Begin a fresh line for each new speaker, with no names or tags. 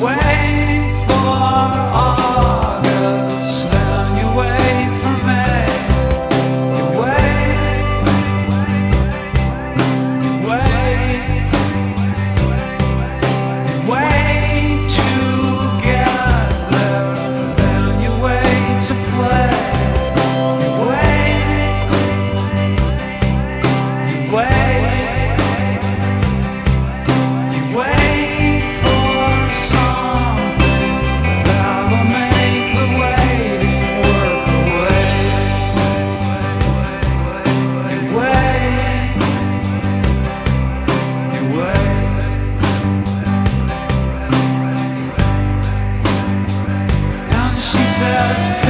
Wait just